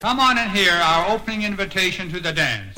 Come on in here, our opening invitation to the dance.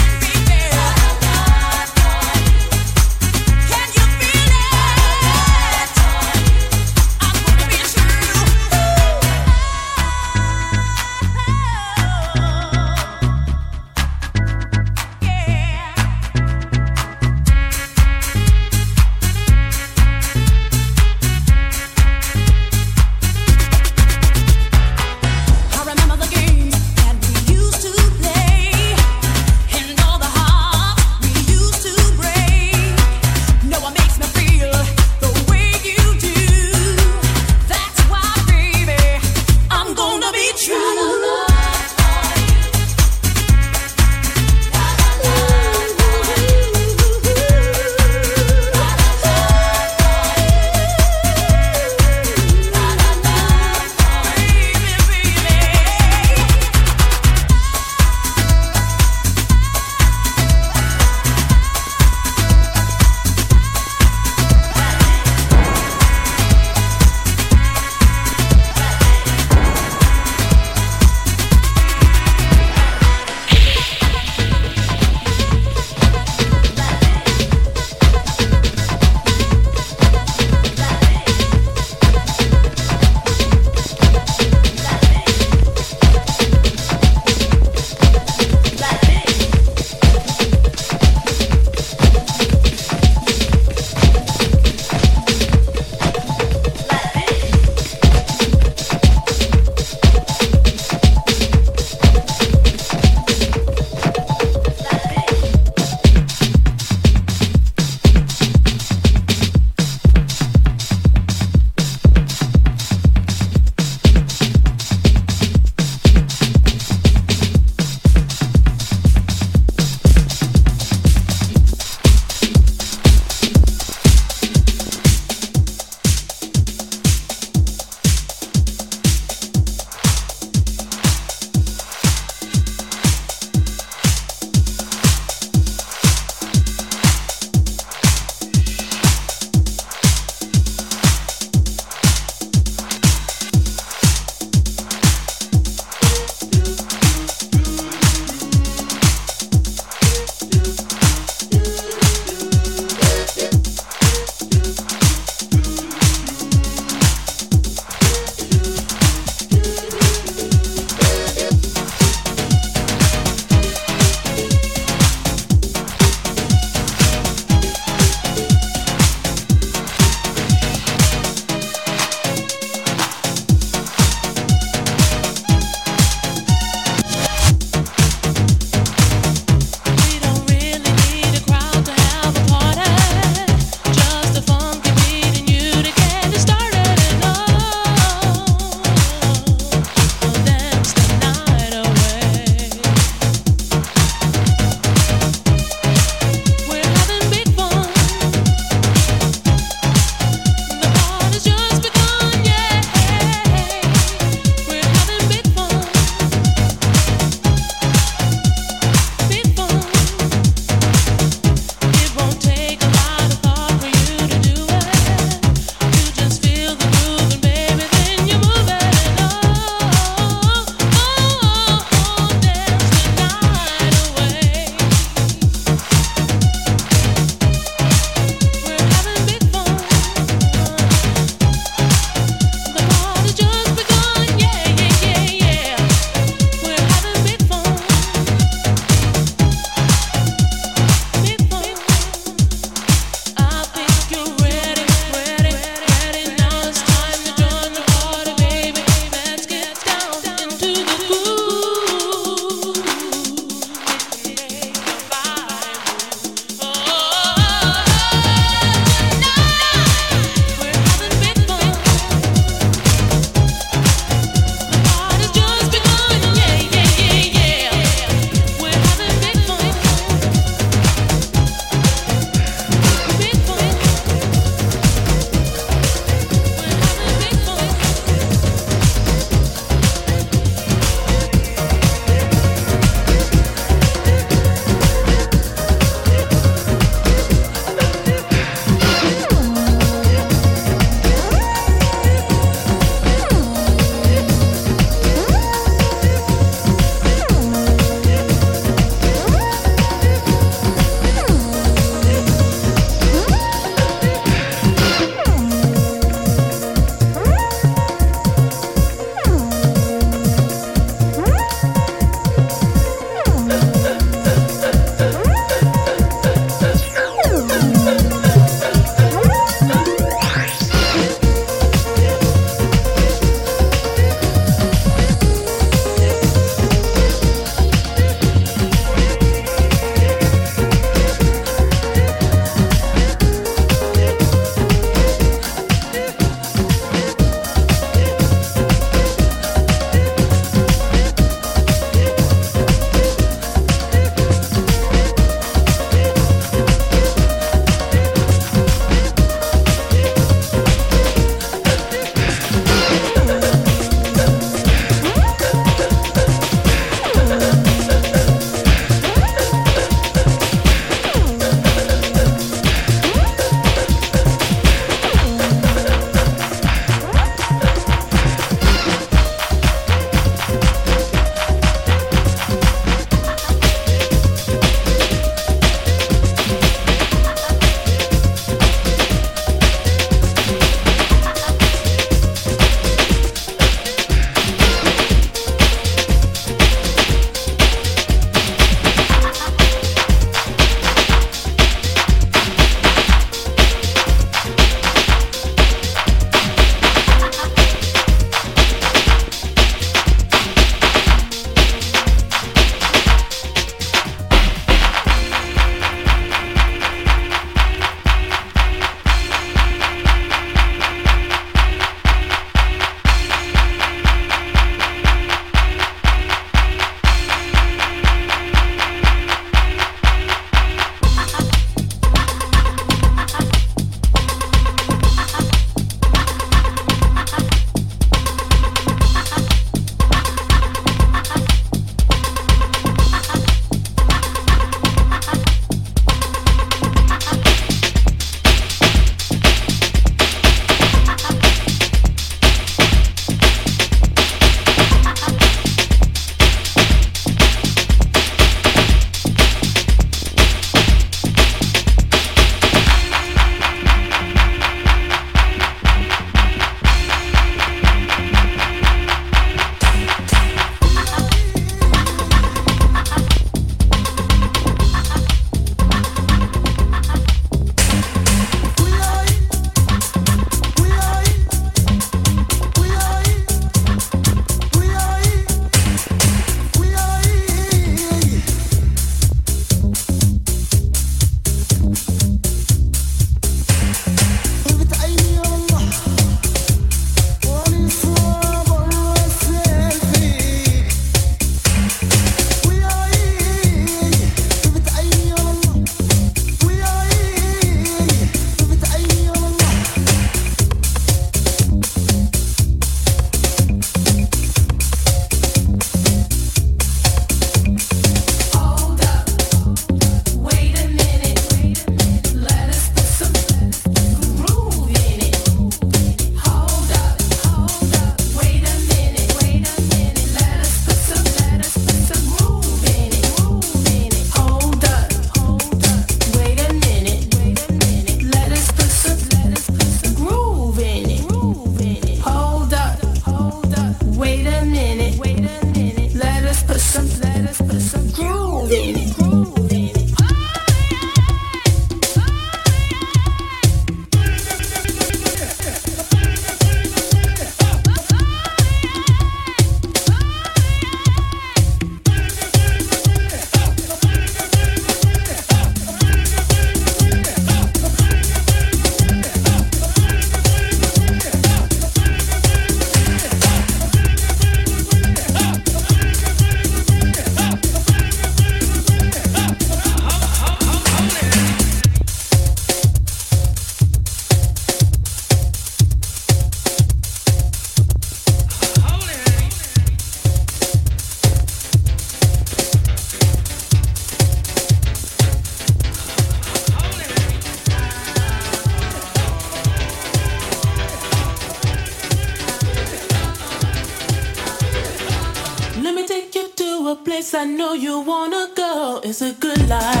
It's a good life.